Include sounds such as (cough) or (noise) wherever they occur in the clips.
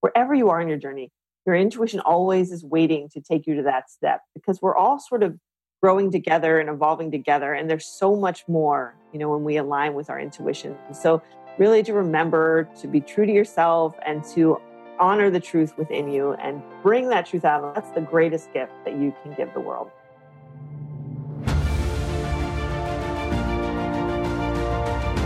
wherever you are in your journey, your intuition always is waiting to take you to that step because we're all sort of growing together and evolving together. And there's so much more, you know, when we align with our intuition. So, really to remember to be true to yourself and to honor the truth within you and bring that truth out. That's the greatest gift that you can give the world.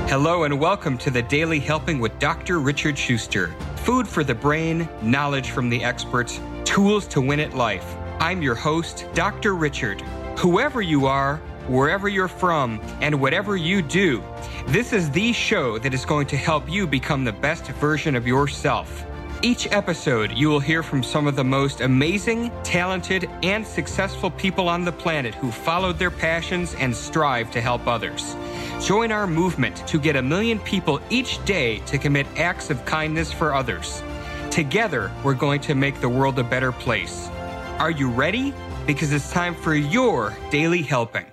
Hello and welcome to the Daily Helping with Dr. Richard Schuster. Food for the brain, knowledge from the experts, tools to win at life. I'm your host, Dr. Richard. Whoever you are, wherever you're from, and whatever you do, this is the show that is going to help you become the best version of yourself. Each episode, you will hear from some of the most amazing, talented, and successful people on the planet who followed their passions and strive to help others. Join our movement to get a million people each day to commit acts of kindness for others. Together, we're going to make the world a better place. Are you ready? Because it's time for your daily helping.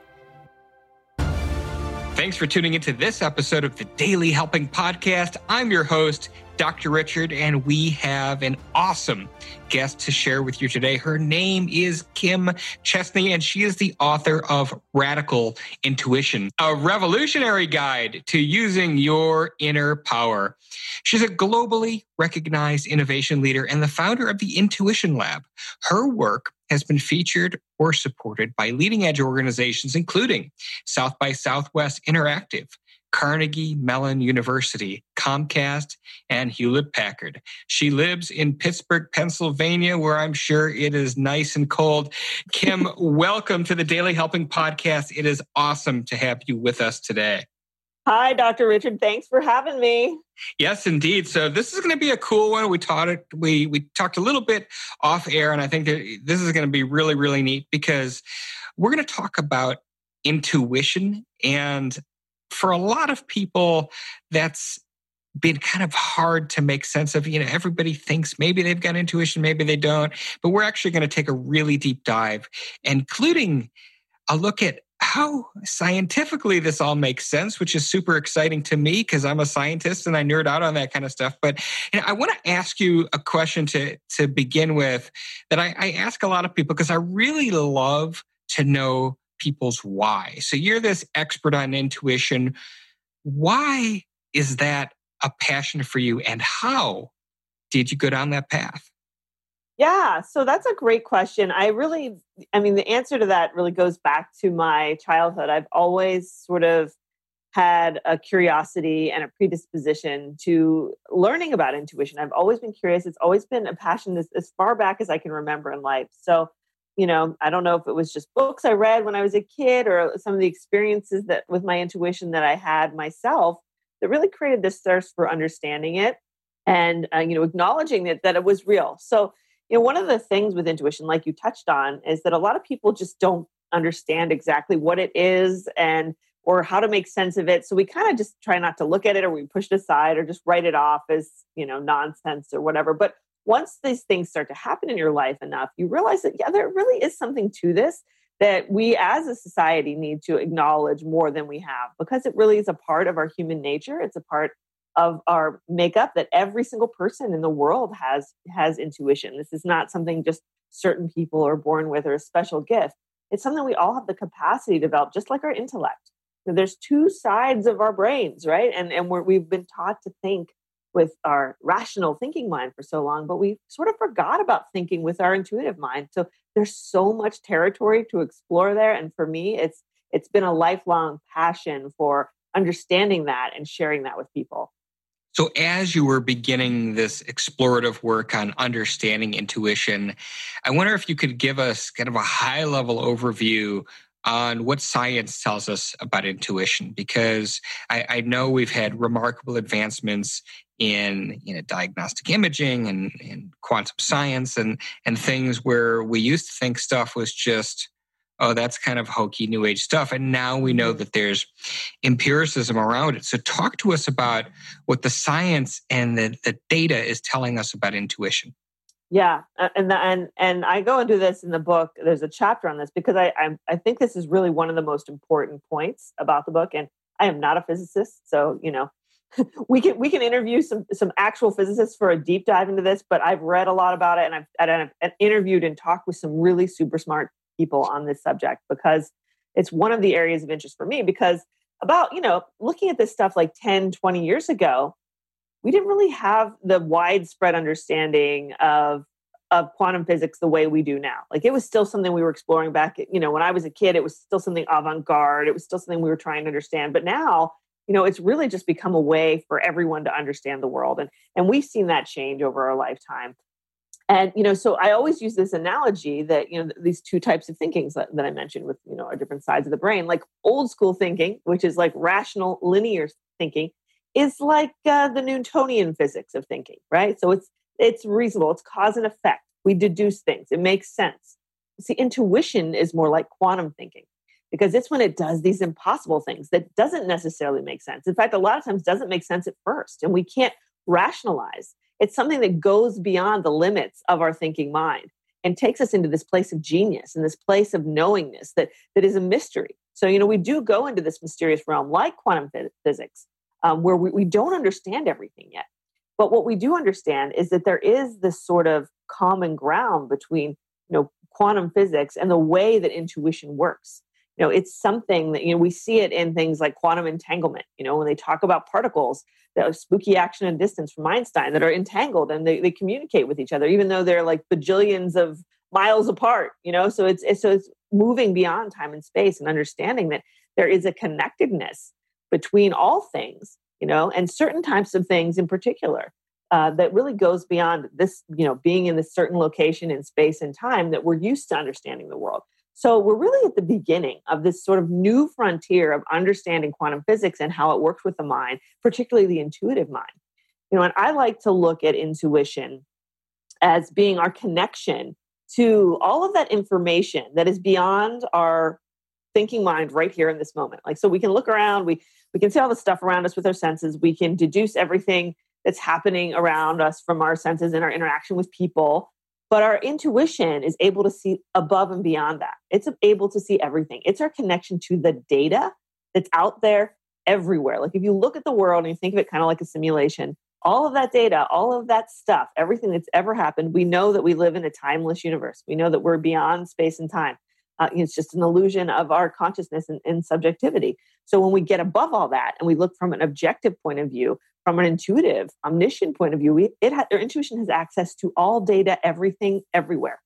Thanks for tuning into this episode of the Daily Helping Podcast. I'm your host, Dr. Richard, and we have an awesome guest to share with you today. Her name is Kim Chestney, and she is the author of Radical Intuition, a revolutionary guide to using your inner power. She's a globally recognized innovation leader and the founder of the Intuition Lab. Her work has been featured or supported by leading edge organizations, including South by Southwest Interactive, Carnegie Mellon University, Comcast, and Hewlett Packard. She lives in Pittsburgh, Pennsylvania, where I'm sure it is nice and cold. Kim, (laughs) welcome to the Daily Helping Podcast. It is awesome to have you with us today. Hi, Dr. Richard. Thanks for having me. Yes, indeed. So this is going to be a cool one. We taught it. We we talked a little bit off air, and I think that this is going to be really really neat because we're going to talk about intuition and for a lot of people, that's been kind of hard to make sense of. You know, everybody thinks maybe they've got intuition, maybe they don't. But we're actually going to take a really deep dive, including a look at how scientifically this all makes sense, which is super exciting to me because I'm a scientist and I nerd out on that kind of stuff. But you know, I want to ask you a question to to begin with that I, I ask a lot of people because I really love to know people's why. So you're this expert on intuition. Why is that a passion for you and how did you go down that path? Yeah, so that's a great question. I really, I mean, the answer to that really goes back to my childhood. I've always sort of had a curiosity and a predisposition to learning about intuition. I've always been curious. It's always been a passion as, as far back as I can remember in life. So you know, I don't know if it was just books I read when I was a kid or some of the experiences that with my intuition that I had myself that really created this thirst for understanding it and uh, you know acknowledging that that it was real. So, you know, one of the things with intuition like you touched on is that a lot of people just don't understand exactly what it is and or how to make sense of it. So we kind of just try not to look at it or we push it aside or just write it off as, you know, nonsense or whatever. But once these things start to happen in your life enough, you realize that, yeah, there really is something to this that we as a society need to acknowledge more than we have because it really is a part of our human nature. It's a part of our makeup that every single person in the world has has intuition. This is not something just certain people are born with or a special gift. It's something we all have the capacity to develop, just like our intellect. there's two sides of our brains, right? And and we're, we've been taught to think with our rational thinking mind for so long, but we sort of forgot about thinking with our intuitive mind. So there's so much territory to explore there. And for me, it's it's been a lifelong passion for understanding that and sharing that with people. So, as you were beginning this explorative work on understanding intuition, I wonder if you could give us kind of a high level overview on what science tells us about intuition, because I, I know we've had remarkable advancements in you know diagnostic imaging and, and quantum science and and things where we used to think stuff was just oh that's kind of hokey new age stuff and now we know mm-hmm. that there's empiricism around it so talk to us about what the science and the, the data is telling us about intuition yeah and and and i go into this in the book. There's a chapter on this because I, I i think this is really one of the most important points about the book and i am not a physicist so you know (laughs) we can we can interview some some actual physicists for a deep dive into this, but I've read a lot about it and I've, and I've interviewed and talked with some really super smart people on this subject because it's one of the areas of interest for me because about you know looking at this stuff like 10 20 years ago we didn't really have the widespread understanding of of quantum physics the way we do now. Like it was still something we were exploring back, you know, when I was a kid, it was still something avant-garde. It was still something we were trying to understand. But now, you know, it's really just become a way for everyone to understand the world. And and we've seen that change over our lifetime. And you know, so I always use this analogy that you know these two types of thinkings that, that I mentioned with you know our different sides of the brain, like old school thinking, which is like rational linear thinking, is like uh, the Newtonian physics of thinking, right? So it's it's reasonable. It's cause and effect. We deduce things. It makes sense. See, intuition is more like quantum thinking because it's when it does these impossible things that doesn't necessarily make sense. In fact, a lot of times doesn't make sense at first, and we can't rationalize. It's something that goes beyond the limits of our thinking mind and takes us into this place of genius and this place of knowingness that that is a mystery. So, you know, we do go into this mysterious realm like quantum physics, um, where we, we don't understand everything yet. But what we do understand is that there is this sort of common ground between you know quantum physics and the way that intuition works. You know, it's something that you know we see it in things like quantum entanglement. You know, when they talk about particles, the spooky action and distance from Einstein that are entangled and they, they communicate with each other, even though they're like bajillions of miles apart. You know, so it's, it's so it's moving beyond time and space and understanding that there is a connectedness between all things you know, and certain types of things in particular. Uh, that really goes beyond this, you know, being in this certain location in space and time that we're used to understanding the world. So we're really at the beginning of this sort of new frontier of understanding quantum physics and how it works with the mind, particularly the intuitive mind. You know, and I like to look at intuition as being our connection to all of that information that is beyond our thinking mind right here in this moment. Like, so we can look around, we we can see all the stuff around us with our senses. We can deduce everything that's happening around us from our senses and our interaction with people. But our intuition is able to see above and beyond that. It's able to see everything. It's our connection to the data that's out there everywhere. Like if you look at the world and you think of it kind of like a simulation, all of that data, all of that stuff, everything that's ever happened, we know that we live in a timeless universe. We know that we're beyond space and time. Uh, it's just an illusion of our consciousness and, and subjectivity. So when we get above all that and we look from an objective point of view, from an intuitive, omniscient point of view, we, it ha- our intuition has access to all data, everything, everywhere.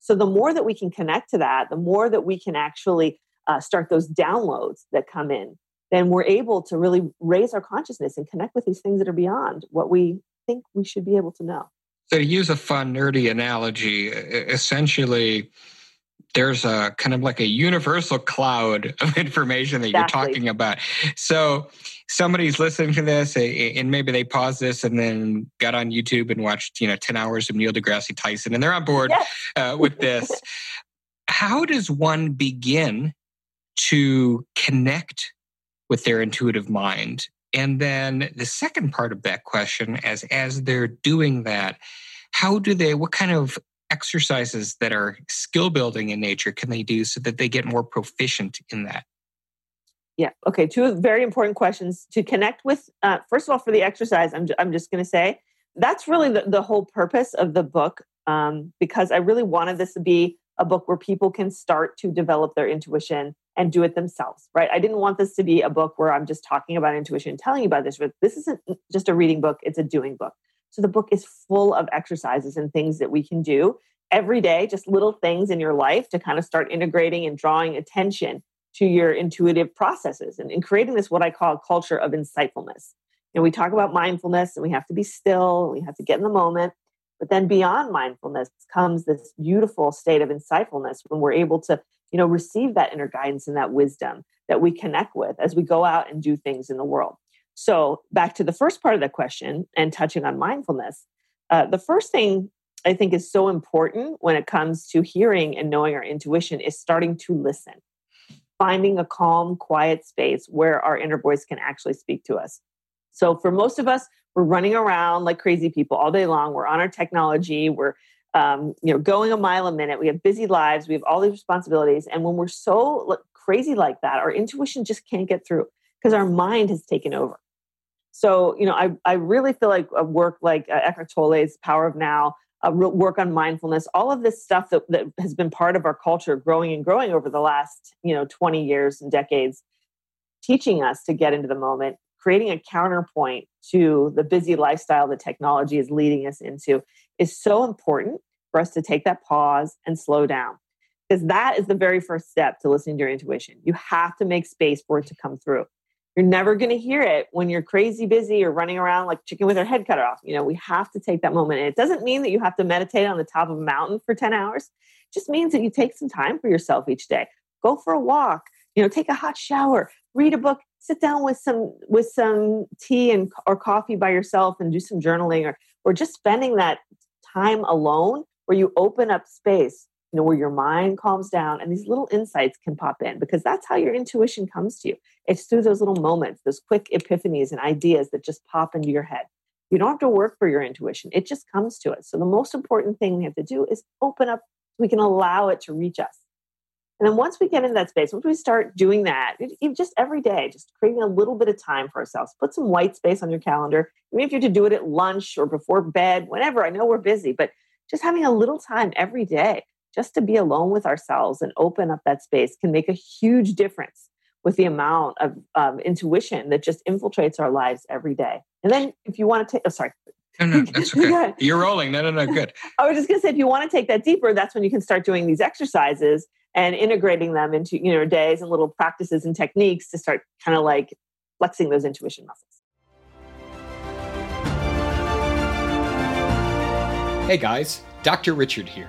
So the more that we can connect to that, the more that we can actually uh, start those downloads that come in, then we're able to really raise our consciousness and connect with these things that are beyond what we think we should be able to know. So to use a fun, nerdy analogy, essentially, there's a kind of like a universal cloud (laughs) of information that exactly. you're talking about. So somebody's listening to this and maybe they pause this and then got on YouTube and watched, you know, 10 hours of Neil deGrasse Tyson and they're on board yes. uh, with this. (laughs) How does one begin to connect with their intuitive mind? And then the second part of that question, as as they're doing that, how do they what kind of exercises that are skill building in nature can they do so that they get more proficient in that? Yeah. Okay. Two very important questions to connect with. Uh, first of all, for the exercise, I'm, I'm just going to say that's really the, the whole purpose of the book um, because I really wanted this to be a book where people can start to develop their intuition and do it themselves, right? I didn't want this to be a book where I'm just talking about intuition, telling you about this, but this isn't just a reading book, it's a doing book. So the book is full of exercises and things that we can do every day, just little things in your life to kind of start integrating and drawing attention to your intuitive processes and, and creating this what I call a culture of insightfulness. Know, we talk about mindfulness and we have to be still, we have to get in the moment. But then beyond mindfulness comes this beautiful state of insightfulness when we're able to, you know, receive that inner guidance and that wisdom that we connect with as we go out and do things in the world. So, back to the first part of the question and touching on mindfulness, uh, the first thing I think is so important when it comes to hearing and knowing our intuition is starting to listen, finding a calm, quiet space where our inner voice can actually speak to us. So, for most of us, we're running around like crazy people all day long. We're on our technology. We're um, you know going a mile a minute. We have busy lives. We have all these responsibilities, and when we're so crazy like that, our intuition just can't get through because our mind has taken over. So, you know, I, I really feel like a work like uh, Eckhart Tolle's Power of Now, work on mindfulness, all of this stuff that, that has been part of our culture growing and growing over the last, you know, 20 years and decades, teaching us to get into the moment, creating a counterpoint to the busy lifestyle that technology is leading us into is so important for us to take that pause and slow down. Because that is the very first step to listening to your intuition. You have to make space for it to come through. You're never going to hear it when you're crazy busy or running around like chicken with her head cut off. You know, we have to take that moment. And it doesn't mean that you have to meditate on the top of a mountain for 10 hours. It just means that you take some time for yourself each day. Go for a walk, you know, take a hot shower, read a book, sit down with some with some tea and or coffee by yourself and do some journaling or or just spending that time alone where you open up space you know, where your mind calms down and these little insights can pop in because that's how your intuition comes to you. It's through those little moments, those quick epiphanies and ideas that just pop into your head. You don't have to work for your intuition, it just comes to us. So, the most important thing we have to do is open up we can allow it to reach us. And then once we get into that space, once we start doing that, just every day, just creating a little bit of time for ourselves, put some white space on your calendar. Even if you have to do it at lunch or before bed, whenever. I know we're busy, but just having a little time every day just to be alone with ourselves and open up that space can make a huge difference with the amount of um, intuition that just infiltrates our lives every day. And then if you want to take, oh, sorry. No, no, (laughs) that's okay. You're rolling. No, no, no, good. I was just going to say, if you want to take that deeper, that's when you can start doing these exercises and integrating them into, you know, days and little practices and techniques to start kind of like flexing those intuition muscles. Hey guys, Dr. Richard here.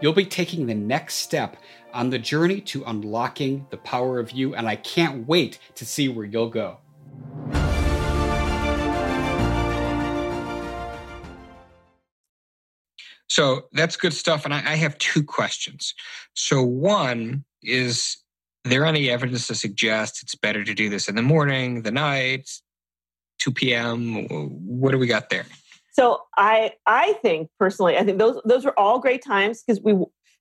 You'll be taking the next step on the journey to unlocking the power of you, and I can't wait to see where you'll go. So that's good stuff. And I, I have two questions. So, one is there any evidence to suggest it's better to do this in the morning, the night, 2 p.m.? What do we got there? So I I think personally, I think those those are all great times because we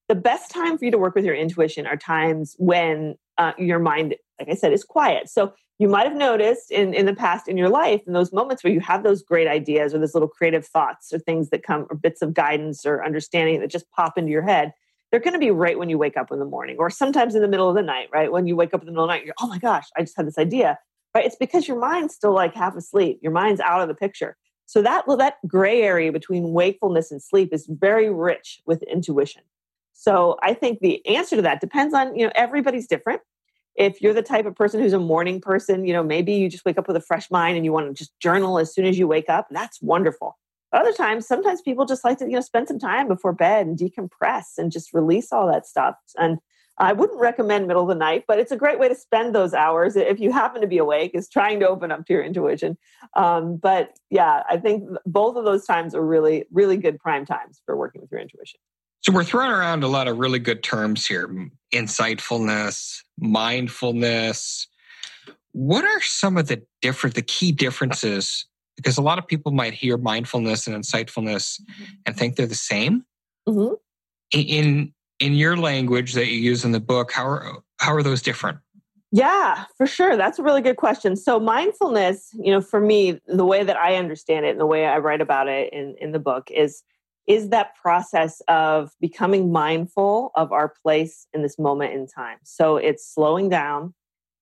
the best time for you to work with your intuition are times when uh, your mind, like I said, is quiet. So you might have noticed in in the past in your life, in those moments where you have those great ideas or those little creative thoughts or things that come or bits of guidance or understanding that just pop into your head. They're going to be right when you wake up in the morning, or sometimes in the middle of the night. Right when you wake up in the middle of the night, you're oh my gosh, I just had this idea. Right? It's because your mind's still like half asleep. Your mind's out of the picture. So that that gray area between wakefulness and sleep is very rich with intuition. So I think the answer to that depends on, you know, everybody's different. If you're the type of person who's a morning person, you know, maybe you just wake up with a fresh mind and you want to just journal as soon as you wake up, that's wonderful. But other times, sometimes people just like to, you know, spend some time before bed and decompress and just release all that stuff. And I wouldn't recommend middle of the night, but it's a great way to spend those hours if you happen to be awake, is trying to open up to your intuition. Um, but yeah, I think both of those times are really, really good prime times for working with your intuition. So we're throwing around a lot of really good terms here insightfulness, mindfulness. What are some of the different, the key differences? Because a lot of people might hear mindfulness and insightfulness mm-hmm. and think they're the same. Mm-hmm. In in your language that you use in the book, how are how are those different? Yeah, for sure. That's a really good question. So mindfulness, you know, for me, the way that I understand it and the way I write about it in, in the book is is that process of becoming mindful of our place in this moment in time. So it's slowing down,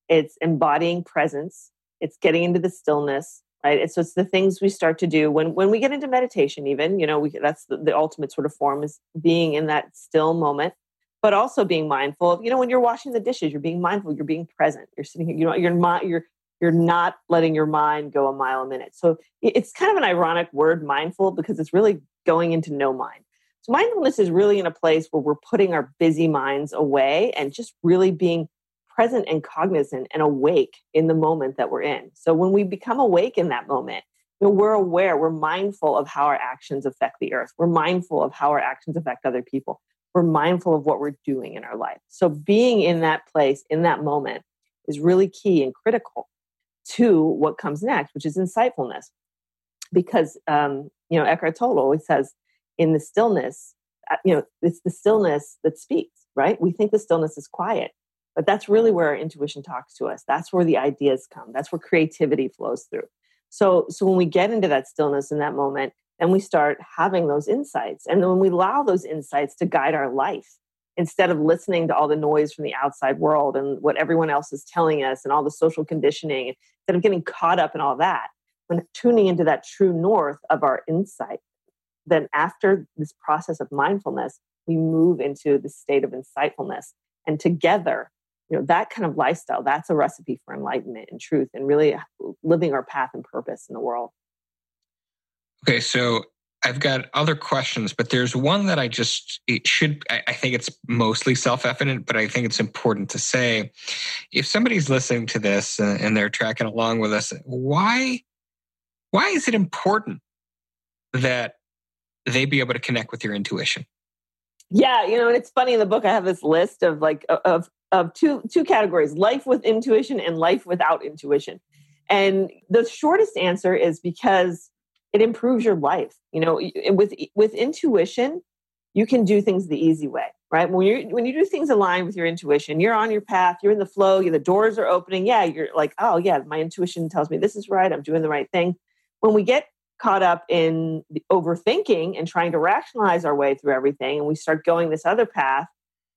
it's embodying presence, it's getting into the stillness, right? It's, so it's the things we start to do when when we get into meditation. Even you know, we that's the, the ultimate sort of form is being in that still moment, but also being mindful. You know, when you're washing the dishes, you're being mindful. You're being present. You're sitting here. You know, you're. You're you're not letting your mind go a mile a minute. So it's kind of an ironic word, mindful, because it's really going into no mind. So mindfulness is really in a place where we're putting our busy minds away and just really being present and cognizant and awake in the moment that we're in. So when we become awake in that moment, you know, we're aware, we're mindful of how our actions affect the earth. We're mindful of how our actions affect other people. We're mindful of what we're doing in our life. So being in that place, in that moment, is really key and critical to what comes next, which is insightfulness. Because um, you know, Eckhart Tolle always says, in the stillness, uh, you know, it's the stillness that speaks, right? We think the stillness is quiet, but that's really where our intuition talks to us. That's where the ideas come. That's where creativity flows through. So, so when we get into that stillness in that moment, then we start having those insights. And then when we allow those insights to guide our life, instead of listening to all the noise from the outside world and what everyone else is telling us and all the social conditioning, instead of getting caught up in all that, when tuning into that true north of our insight, then after this process of mindfulness, we move into the state of insightfulness. And together, you know, that kind of lifestyle, that's a recipe for enlightenment and truth and really living our path and purpose in the world. Okay, so I've got other questions, but there's one that I just it should. I think it's mostly self-evident, but I think it's important to say. If somebody's listening to this and they're tracking along with us, why why is it important that they be able to connect with your intuition? Yeah, you know, and it's funny in the book I have this list of like of of two two categories: life with intuition and life without intuition. And the shortest answer is because it improves your life. You know, with with intuition, you can do things the easy way, right? When you when you do things aligned with your intuition, you're on your path, you're in the flow, the doors are opening. Yeah, you're like, oh yeah, my intuition tells me this is right. I'm doing the right thing when we get caught up in overthinking and trying to rationalize our way through everything and we start going this other path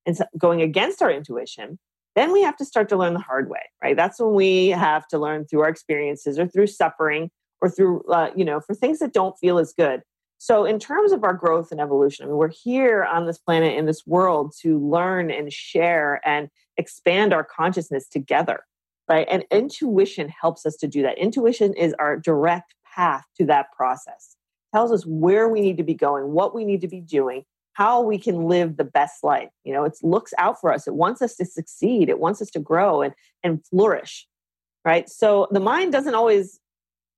and going against our intuition then we have to start to learn the hard way right? That's when we have to learn through our experiences or through suffering or through uh, you know for things that don't feel as good. So in terms of our growth and evolution I mean, we're here on this planet in this world to learn and share and expand our consciousness together right? And intuition helps us to do that. Intuition is our direct path to that process. tells us where we need to be going, what we need to be doing, how we can live the best life. You know, it looks out for us. It wants us to succeed. It wants us to grow and and flourish. Right. So the mind doesn't always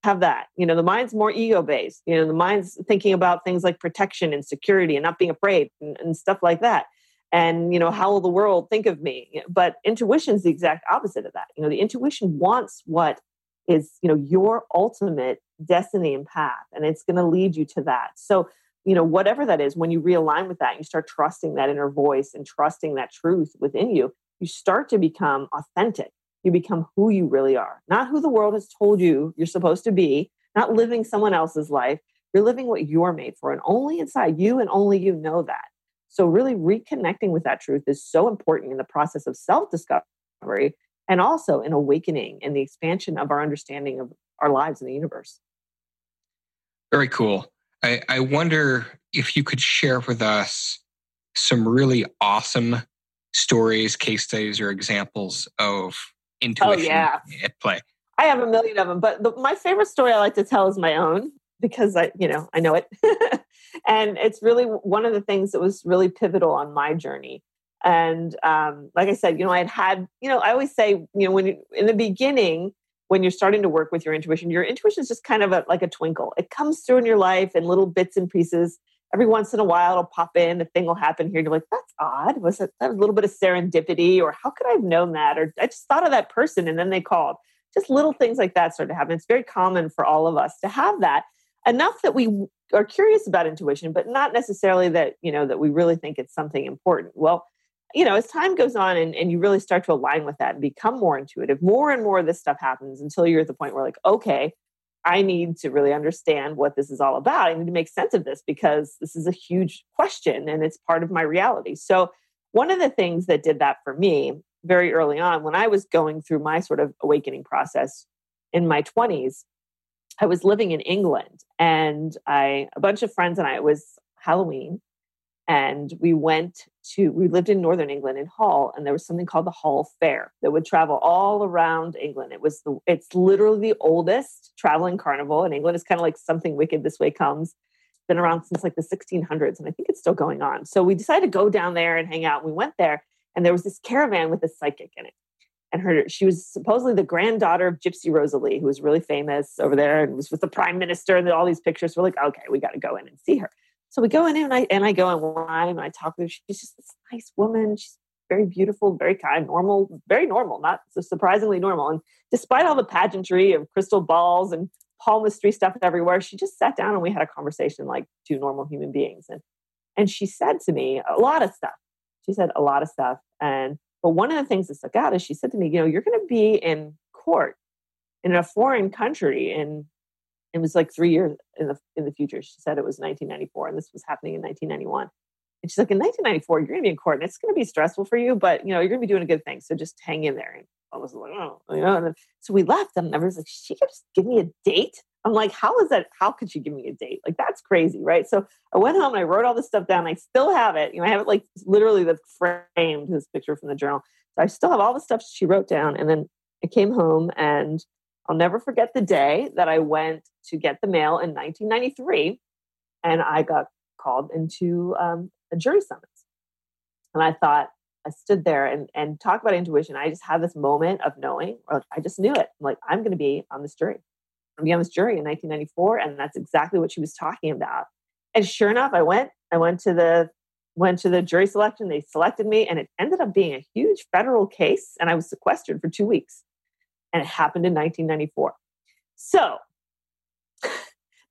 have that. You know, the mind's more ego based. You know, the mind's thinking about things like protection and security and not being afraid and, and stuff like that. And, you know, how will the world think of me? But intuition is the exact opposite of that. You know, the intuition wants what is, you know, your ultimate destiny and path and it's going to lead you to that so you know whatever that is when you realign with that you start trusting that inner voice and trusting that truth within you you start to become authentic. You become who you really are. Not who the world has told you you're supposed to be not living someone else's life. You're living what you're made for and only inside you and only you know that. So really reconnecting with that truth is so important in the process of self discovery and also in awakening and the expansion of our understanding of our lives in the universe. Very cool. I, I wonder if you could share with us some really awesome stories, case studies, or examples of oh, intuition oh, yeah. at play. I have a million of them, but the, my favorite story I like to tell is my own because I, you know, I know it. (laughs) and it's really one of the things that was really pivotal on my journey. And um, like I said, you know, I had had, you know, I always say, you know, when you, in the beginning, when you're starting to work with your intuition, your intuition is just kind of a, like a twinkle. It comes through in your life in little bits and pieces. Every once in a while, it'll pop in. A thing will happen here. You're like, "That's odd. Was that was a little bit of serendipity, or how could I have known that? Or I just thought of that person, and then they called." Just little things like that start to happen. It's very common for all of us to have that enough that we are curious about intuition, but not necessarily that you know that we really think it's something important. Well, you know, as time goes on and, and you really start to align with that and become more intuitive, more and more of this stuff happens until you're at the point where, like, okay, I need to really understand what this is all about. I need to make sense of this because this is a huge question and it's part of my reality. So, one of the things that did that for me very early on, when I was going through my sort of awakening process in my 20s, I was living in England and I, a bunch of friends and I, it was Halloween and we went to we lived in northern england in hull and there was something called the hull fair that would travel all around england. It was the it's literally the oldest traveling carnival in england. It's kind of like something wicked this way comes. It's been around since like the 1600s and i think it's still going on. So we decided to go down there and hang out. We went there and there was this caravan with a psychic in it. And her she was supposedly the granddaughter of Gypsy Rose Lee, who was really famous over there and was with the prime minister and all these pictures. We're like, okay, we got to go in and see her. So we go in and I and I go in line and I talk with her. She's just this nice woman. She's very beautiful, very kind, normal, very normal, not so surprisingly normal. And despite all the pageantry of crystal balls and palmistry stuff everywhere, she just sat down and we had a conversation like two normal human beings. And and she said to me a lot of stuff. She said a lot of stuff. And but one of the things that stuck out is she said to me, you know, you're going to be in court in a foreign country and it was like three years in the in the future. She said it was 1994, and this was happening in 1991. And she's like, in 1994, you're going to be in court, and it's going to be stressful for you, but you know, you're going to be doing a good thing. So just hang in there. And I was like, oh, you know. Then, so we left, and was like, she could just give me a date. I'm like, how is that? How could she give me a date? Like that's crazy, right? So I went home and I wrote all this stuff down. I still have it. You know, I have it like literally the framed this picture from the journal. So I still have all the stuff she wrote down. And then I came home and I'll never forget the day that I went to get the mail in 1993 and I got called into um, a jury summons. And I thought, I stood there and, and talk about intuition. I just had this moment of knowing, or I just knew it. I'm like, I'm going to be on this jury. I'm be on this jury in 1994. And that's exactly what she was talking about. And sure enough, I went, I went to the went to the jury selection. They selected me, and it ended up being a huge federal case. And I was sequestered for two weeks and it happened in 1994. So (laughs)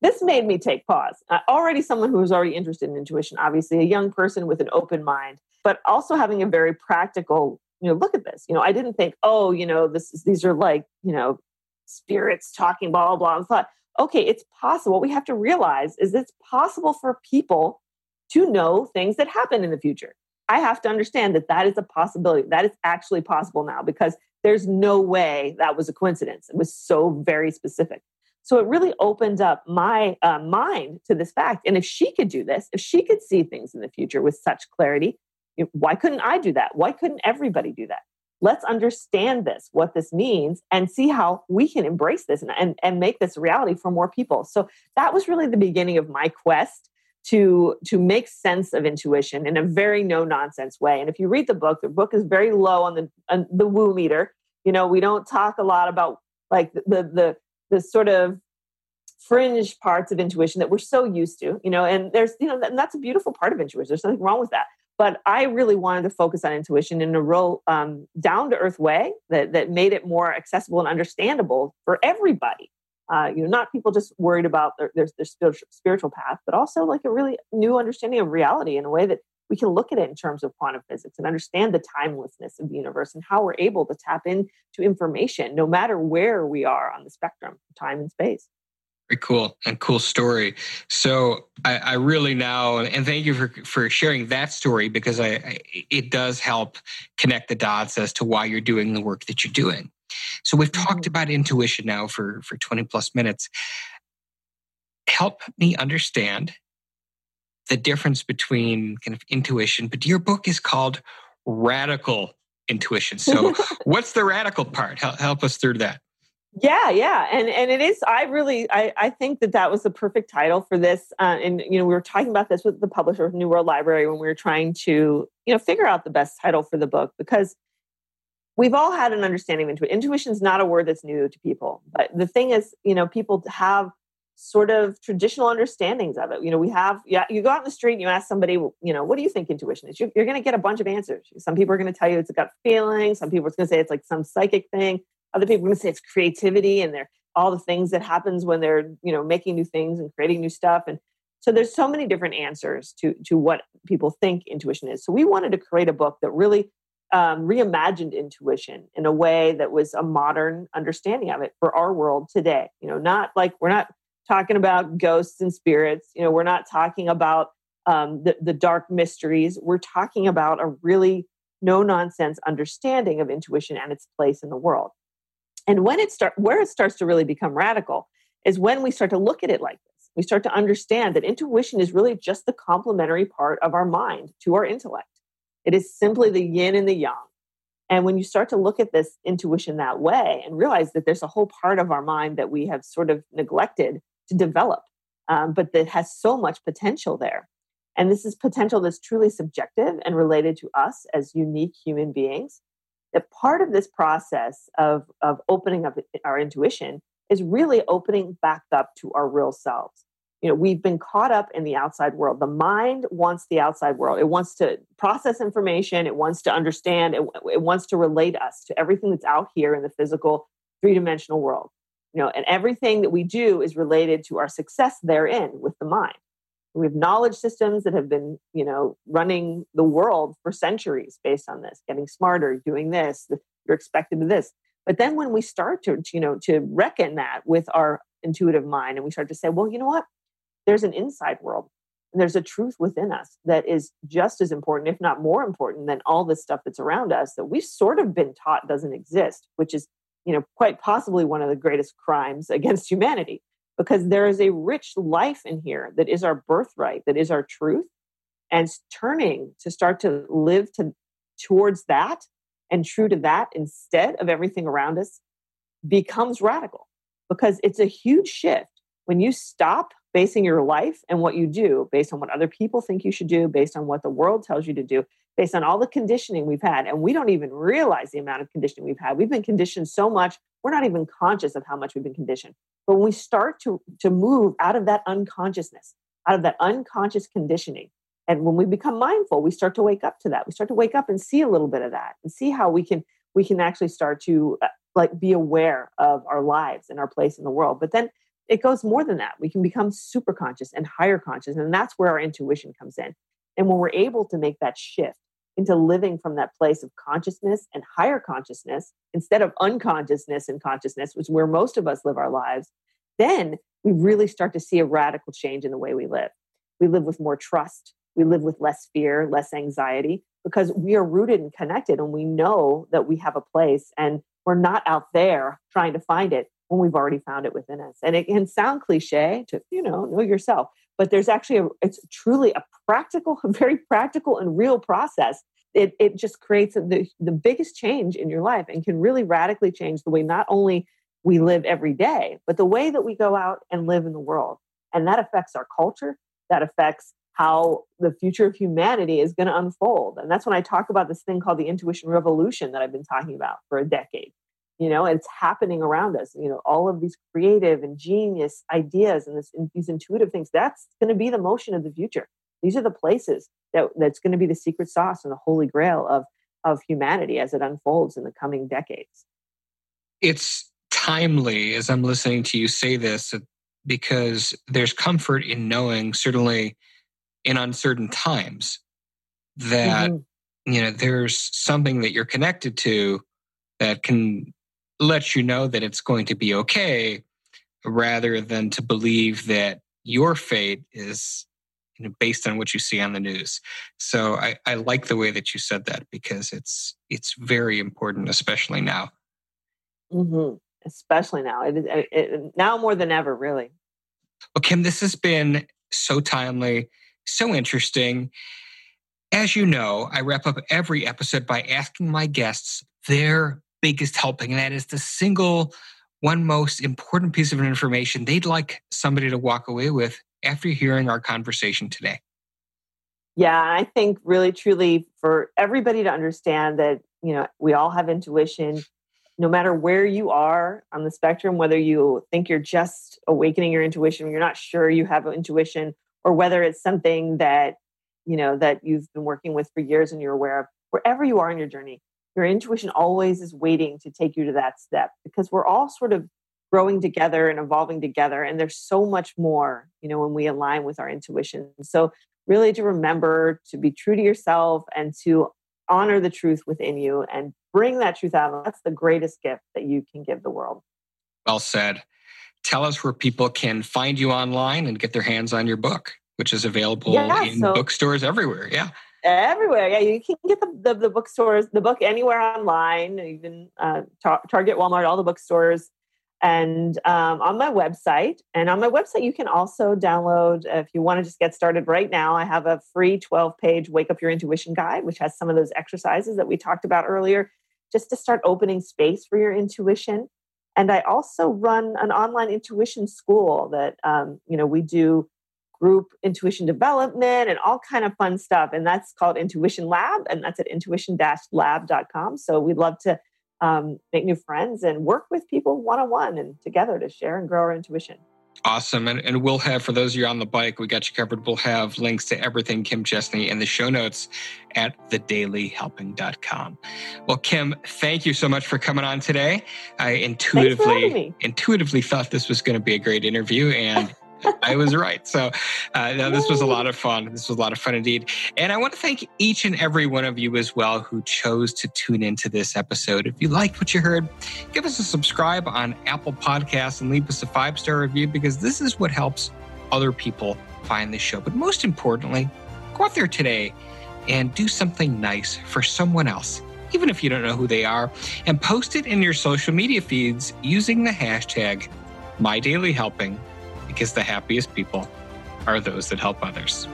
this made me take pause. Uh, already someone who was already interested in intuition, obviously a young person with an open mind, but also having a very practical, you know, look at this. You know, I didn't think, oh, you know, this is, these are like, you know, spirits talking, blah, blah, blah. Thought, okay, it's possible. What we have to realize is it's possible for people to know things that happen in the future. I have to understand that that is a possibility. That is actually possible now because there's no way that was a coincidence. It was so very specific. So it really opened up my uh, mind to this fact. And if she could do this, if she could see things in the future with such clarity, why couldn't I do that? Why couldn't everybody do that? Let's understand this, what this means, and see how we can embrace this and, and, and make this reality for more people. So that was really the beginning of my quest to to make sense of intuition in a very no nonsense way. And if you read the book, the book is very low on the on the woo meter. You know, we don't talk a lot about like the the the sort of fringe parts of intuition that we're so used to. You know, and there's you know, and that's a beautiful part of intuition. There's nothing wrong with that. But I really wanted to focus on intuition in a real um, down to earth way that that made it more accessible and understandable for everybody uh, you know, not people just worried about their, their, their spiritual, spiritual path, but also like a really new understanding of reality in a way that we can look at it in terms of quantum physics and understand the timelessness of the universe and how we're able to tap into information no matter where we are on the spectrum, of time and space. Very cool and cool story. So I, I, really now, and thank you for for sharing that story because I, I, it does help connect the dots as to why you're doing the work that you're doing. So we've talked mm-hmm. about intuition now for, for 20 plus minutes. Help me understand the difference between kind of intuition, but your book is called Radical Intuition. So (laughs) what's the radical part? Help, help us through that. Yeah, yeah, and and it is. I really, I, I think that that was the perfect title for this. Uh, and you know, we were talking about this with the publisher of New World Library when we were trying to, you know, figure out the best title for the book because we've all had an understanding of intuition. Intuition is not a word that's new to people, but the thing is, you know, people have sort of traditional understandings of it. You know, we have, yeah, you go out in the street and you ask somebody, you know, what do you think intuition is? You're, you're going to get a bunch of answers. Some people are going to tell you it's a gut feeling. Some people are going to say it's like some psychic thing. Other people are going to say it's creativity and they're all the things that happens when they're, you know, making new things and creating new stuff. And so there's so many different answers to to what people think intuition is. So we wanted to create a book that really um, reimagined intuition in a way that was a modern understanding of it for our world today. You know, not like we're not talking about ghosts and spirits. You know, we're not talking about um, the, the dark mysteries. We're talking about a really no nonsense understanding of intuition and its place in the world. And when it start where it starts to really become radical is when we start to look at it like this. We start to understand that intuition is really just the complementary part of our mind to our intellect. It is simply the yin and the yang. And when you start to look at this intuition that way and realize that there's a whole part of our mind that we have sort of neglected to develop, um, but that has so much potential there. And this is potential that's truly subjective and related to us as unique human beings. that part of this process of, of opening up our intuition is really opening back up to our real selves. You know, we've been caught up in the outside world. The mind wants the outside world. It wants to process information. It wants to understand. It, it wants to relate us to everything that's out here in the physical three dimensional world. You know, and everything that we do is related to our success therein with the mind. We have knowledge systems that have been, you know, running the world for centuries based on this, getting smarter, doing this, you're expected to this. But then when we start to, you know, to reckon that with our intuitive mind and we start to say, well, you know what? There's an inside world and there's a truth within us that is just as important, if not more important, than all the stuff that's around us that we've sort of been taught doesn't exist, which is, you know, quite possibly one of the greatest crimes (laughs) against humanity because there is a rich life in here that is our birthright, that is our truth. And turning to start to live to, towards that and true to that instead of everything around us becomes radical because it's a huge shift when you stop basing your life and what you do based on what other people think you should do, based on what the world tells you to do, based on all the conditioning we've had. And we don't even realize the amount of conditioning we've had. We've been conditioned so much, we're not even conscious of how much we've been conditioned. But when we start to, to move out of that unconsciousness, out of that unconscious conditioning, and when we become mindful, we start to wake up to that. We start to wake up and see a little bit of that and see how we can we can actually start to uh, like be aware of our lives and our place in the world. But then it goes more than that. We can become super conscious and higher conscious. And that's where our intuition comes in. And when we're able to make that shift into living from that place of consciousness and higher consciousness instead of unconsciousness and consciousness, which is where most of us live our lives, then we really start to see a radical change in the way we live. We live with more trust. We live with less fear, less anxiety, because we are rooted and connected and we know that we have a place and we're not out there trying to find it when we've already found it within us. And it can sound cliche to, you know, know yourself, but there's actually a, it's truly a practical, (laughs) very practical and real process. It, it just creates the, the biggest change in your life and can really radically change the way not only we live every day, but the way that we go out and live in the world. And that affects our culture, that affects how the future of humanity is going to unfold. And that's when I talk about this thing called the intuition revolution that I've been talking about for a decade you know it's happening around us you know all of these creative and genius ideas and this, these intuitive things that's going to be the motion of the future these are the places that that's going to be the secret sauce and the holy grail of of humanity as it unfolds in the coming decades it's timely as i'm listening to you say this because there's comfort in knowing certainly in uncertain times that mm-hmm. you know there's something that you're connected to that can lets you know that it's going to be okay rather than to believe that your fate is you know, based on what you see on the news. So I, I like the way that you said that because it's it's very important, especially now. Mm-hmm. Especially now, it is it, now more than ever, really. Well, Kim, this has been so timely, so interesting. As you know, I wrap up every episode by asking my guests their biggest helping, and that is the single one most important piece of information they'd like somebody to walk away with after hearing our conversation today. Yeah, I think really truly for everybody to understand that, you know, we all have intuition. No matter where you are on the spectrum, whether you think you're just awakening your intuition, you're not sure you have intuition, or whether it's something that, you know, that you've been working with for years and you're aware of, wherever you are in your journey, your intuition always is waiting to take you to that step because we're all sort of growing together and evolving together and there's so much more you know when we align with our intuition. So really to remember to be true to yourself and to honor the truth within you and bring that truth out. That's the greatest gift that you can give the world. Well said. Tell us where people can find you online and get their hands on your book which is available yeah, in so, bookstores everywhere. Yeah everywhere. Yeah, you can get the, the, the bookstores, the book anywhere online, even uh, tar- Target, Walmart, all the bookstores, and um, on my website. And on my website, you can also download, uh, if you want to just get started right now, I have a free 12 page Wake Up Your Intuition guide, which has some of those exercises that we talked about earlier, just to start opening space for your intuition. And I also run an online intuition school that, um, you know, we do group intuition development and all kind of fun stuff. And that's called Intuition Lab, and that's at intuition-lab.com. So we'd love to um, make new friends and work with people one on one and together to share and grow our intuition. Awesome. And, and we'll have, for those of you on the bike, we got you covered. We'll have links to everything Kim Chestney in the show notes at thedailyhelping.com. Well, Kim, thank you so much for coming on today. I intuitively, intuitively thought this was going to be a great interview and I was right. So uh, no, this was a lot of fun. This was a lot of fun indeed. And I want to thank each and every one of you as well who chose to tune into this episode. If you liked what you heard, give us a subscribe on Apple Podcasts and leave us a five star review because this is what helps other people find this show. But most importantly, go out there today and do something nice for someone else even if you don't know who they are, and post it in your social media feeds using the hashtag MyDailyHelping because the happiest people are those that help others.